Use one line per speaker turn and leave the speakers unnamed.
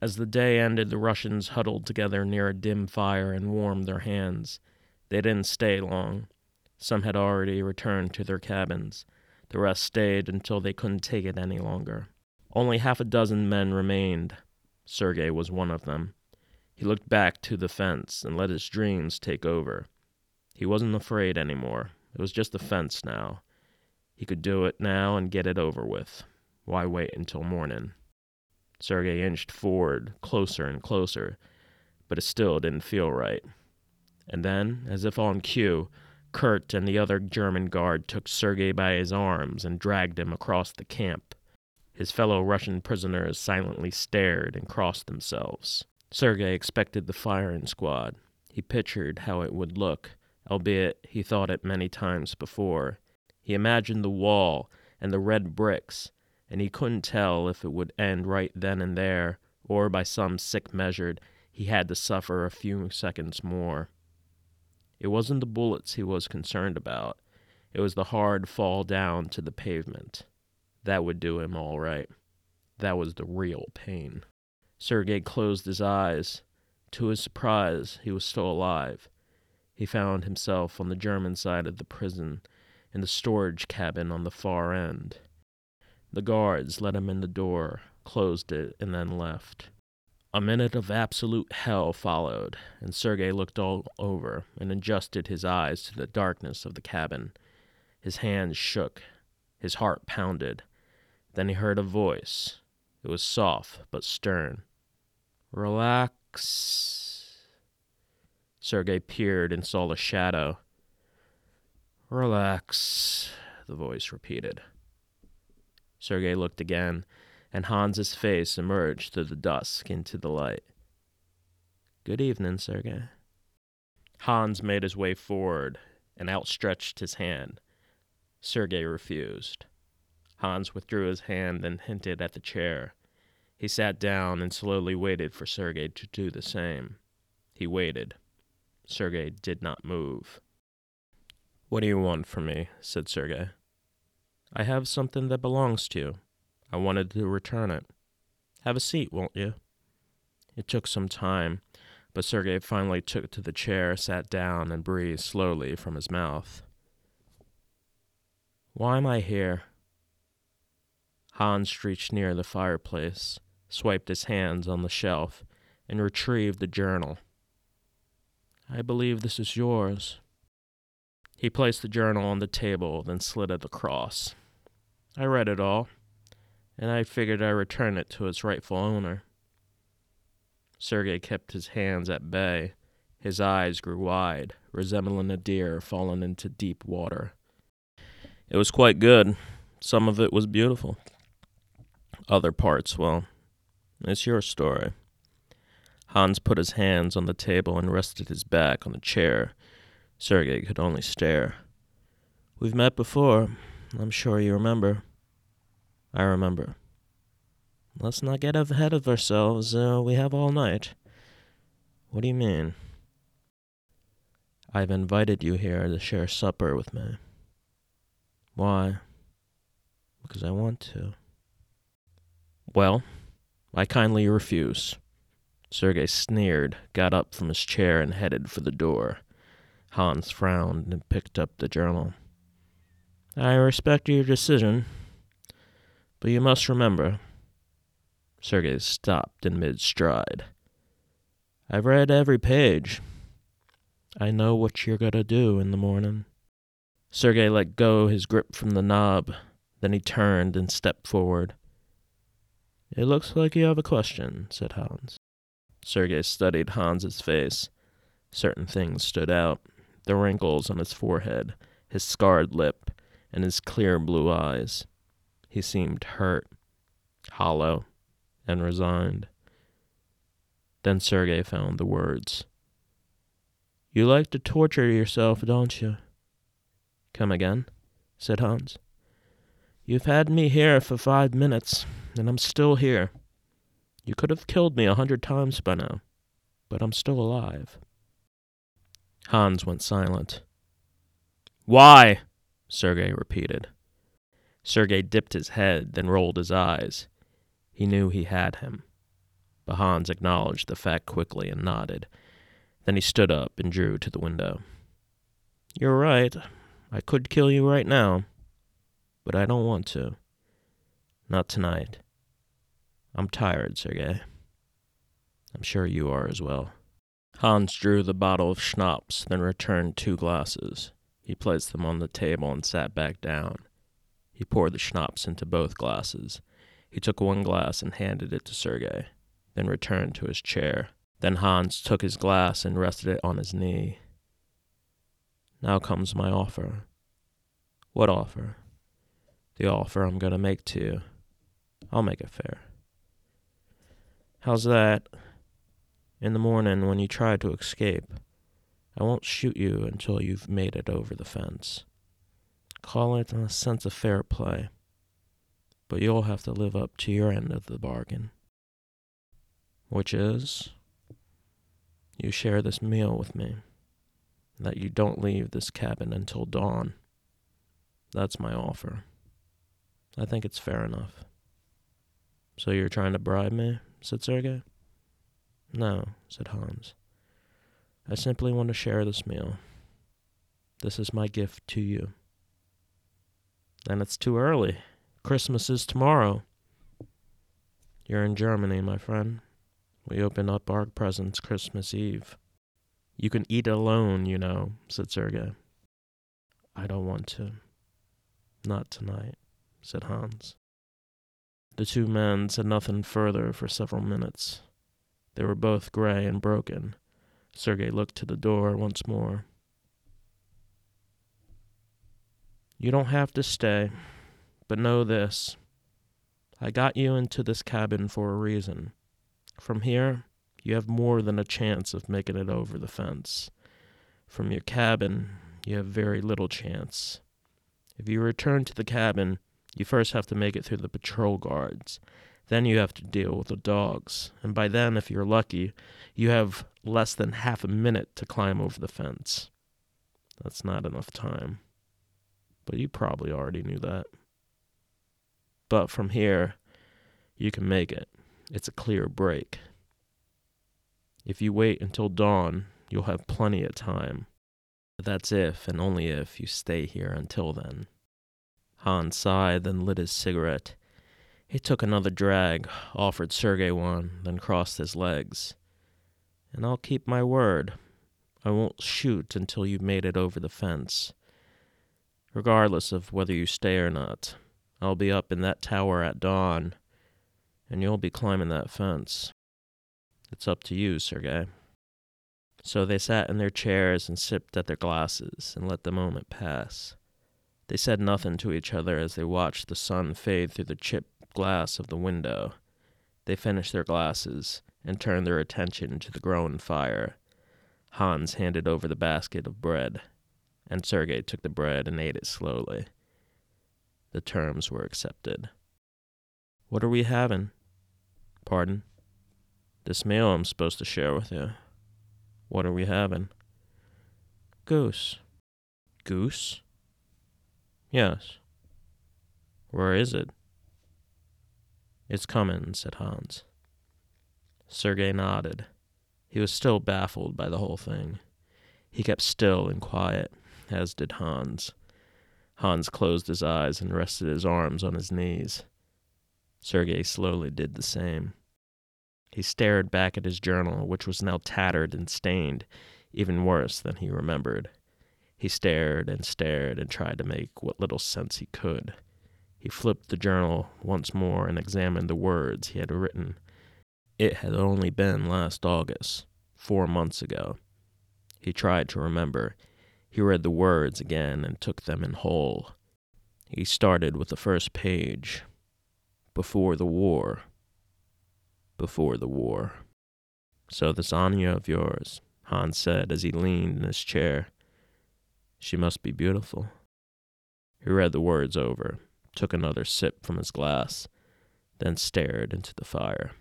As the day ended, the Russians huddled together near a dim fire and warmed their hands. They didn't stay long. Some had already returned to their cabins. The rest stayed until they couldn't take it any longer. Only half a dozen men remained. Sergei was one of them. He looked back to the fence and let his dreams take over. He wasn't afraid anymore. It was just a fence now. He could do it now and get it over with. Why wait until morning? Sergei inched forward, closer and closer, but it still didn't feel right. And then, as if on cue, Kurt and the other German guard took Sergei by his arms and dragged him across the camp. His fellow Russian prisoners silently stared and crossed themselves. Sergei expected the firing squad. He pictured how it would look, albeit he thought it many times before. He imagined the wall and the red bricks, and he couldn't tell if it would end right then and there, or by some sick measure he had to suffer a few seconds more. It wasn't the bullets he was concerned about, it was the hard fall down to the pavement. That would do him all right. That was the real pain. Sergei closed his eyes. To his surprise, he was still alive. He found himself on the German side of the prison, in the storage cabin on the far end. The guards let him in the door, closed it, and then left. A minute of absolute hell followed, and Sergei looked all over and adjusted his eyes to the darkness of the cabin. His hands shook, his heart pounded. Then he heard a voice. It was soft but stern. Relax. Sergei peered and saw a shadow. Relax, the voice repeated. Sergei looked again, and Hans's face emerged through the dusk into the light. Good evening, Sergei. Hans made his way forward and outstretched his hand. Sergei refused. Hans withdrew his hand and hinted at the chair. He sat down and slowly waited for Sergei to do the same. He waited. Sergei did not move. What do you want from me? said Sergei. I have something that belongs to you. I wanted to return it. Have a seat, won't you? It took some time, but Sergei finally took to the chair, sat down, and breathed slowly from his mouth. Why am I here? Hans reached near the fireplace, swiped his hands on the shelf, and retrieved the journal. I believe this is yours. He placed the journal on the table, then slid it across. I read it all, and I figured I'd return it to its rightful owner. Sergei kept his hands at bay. His eyes grew wide, resembling a deer fallen into deep water. It was quite good. Some of it was beautiful. Other parts, well, it's your story. Hans put his hands on the table and rested his back on the chair Sergei could only stare. We've met before. I'm sure you remember. I remember. Let's not get ahead of ourselves. Uh, we have all night. What do you mean? I've invited you here to share supper with me. Why? Because I want to. Well, I kindly refuse. Sergei sneered, got up from his chair, and headed for the door. Hans frowned and picked up the journal. I respect your decision, but you must remember. Sergei stopped in mid stride. I've read every page. I know what you're going to do in the morning. Sergei let go his grip from the knob. Then he turned and stepped forward. It looks like you have a question, said Hans. Sergei studied Hans's face. Certain things stood out the wrinkles on his forehead, his scarred lip, and his clear blue eyes. He seemed hurt, hollow, and resigned. Then Sergei found the words. You like to torture yourself, don't you? Come again, said Hans. You've had me here for five minutes, and I'm still here. You could have killed me a hundred times by now, but I'm still alive. Hans went silent. Why? Sergei repeated. Sergei dipped his head, then rolled his eyes. He knew he had him. But Hans acknowledged the fact quickly and nodded. Then he stood up and drew to the window. You're right. I could kill you right now, but I don't want to. Not tonight. I'm tired, Sergei. I'm sure you are as well. Hans drew the bottle of schnapps, then returned two glasses. He placed them on the table and sat back down. He poured the schnapps into both glasses. He took one glass and handed it to Sergei, then returned to his chair. Then Hans took his glass and rested it on his knee. Now comes my offer. What offer? The offer I'm going to make to you. I'll make it fair. How's that? In the morning, when you try to escape, I won't shoot you until you've made it over the fence. Call it a sense of fair play, but you'll have to live up to your end of the bargain. Which is, you share this meal with me, that you don't leave this cabin until dawn. That's my offer. I think it's fair enough. So you're trying to bribe me? said Sergei. No, said Hans. I simply want to share this meal. This is my gift to you. Then it's too early. Christmas is tomorrow. You're in Germany, my friend. We open up our presents Christmas Eve. You can eat alone, you know, said Sergei. I don't want to. Not tonight, said Hans. The two men said nothing further for several minutes. They were both gray and broken. Sergei looked to the door once more. You don't have to stay, but know this. I got you into this cabin for a reason. From here, you have more than a chance of making it over the fence. From your cabin, you have very little chance. If you return to the cabin, you first have to make it through the patrol guards. Then you have to deal with the dogs. And by then, if you're lucky, you have less than half a minute to climb over the fence. That's not enough time. But you probably already knew that. But from here, you can make it. It's a clear break. If you wait until dawn, you'll have plenty of time. But that's if and only if you stay here until then. Hans sighed, then lit his cigarette. He took another drag, offered Sergei one, then crossed his legs. And I'll keep my word. I won't shoot until you've made it over the fence. Regardless of whether you stay or not, I'll be up in that tower at dawn, and you'll be climbing that fence. It's up to you, Sergei. So they sat in their chairs and sipped at their glasses and let the moment pass. They said nothing to each other as they watched the sun fade through the glass of the window. They finished their glasses and turned their attention to the growing fire. Hans handed over the basket of bread, and Sergei took the bread and ate it slowly. The terms were accepted. What are we having? Pardon? This meal I'm supposed to share with you. What are we having? Goose. Goose? Yes. Where is it? It's coming, said Hans. Sergei nodded. He was still baffled by the whole thing. He kept still and quiet, as did Hans. Hans closed his eyes and rested his arms on his knees. Sergei slowly did the same. He stared back at his journal, which was now tattered and stained, even worse than he remembered. He stared and stared and tried to make what little sense he could. He flipped the journal once more and examined the words he had written. It had only been last August, four months ago. He tried to remember. He read the words again and took them in whole. He started with the first page. Before the war before the war. So this Anya of yours, Hans said as he leaned in his chair, she must be beautiful. He read the words over, took another sip from his glass, then stared into the fire.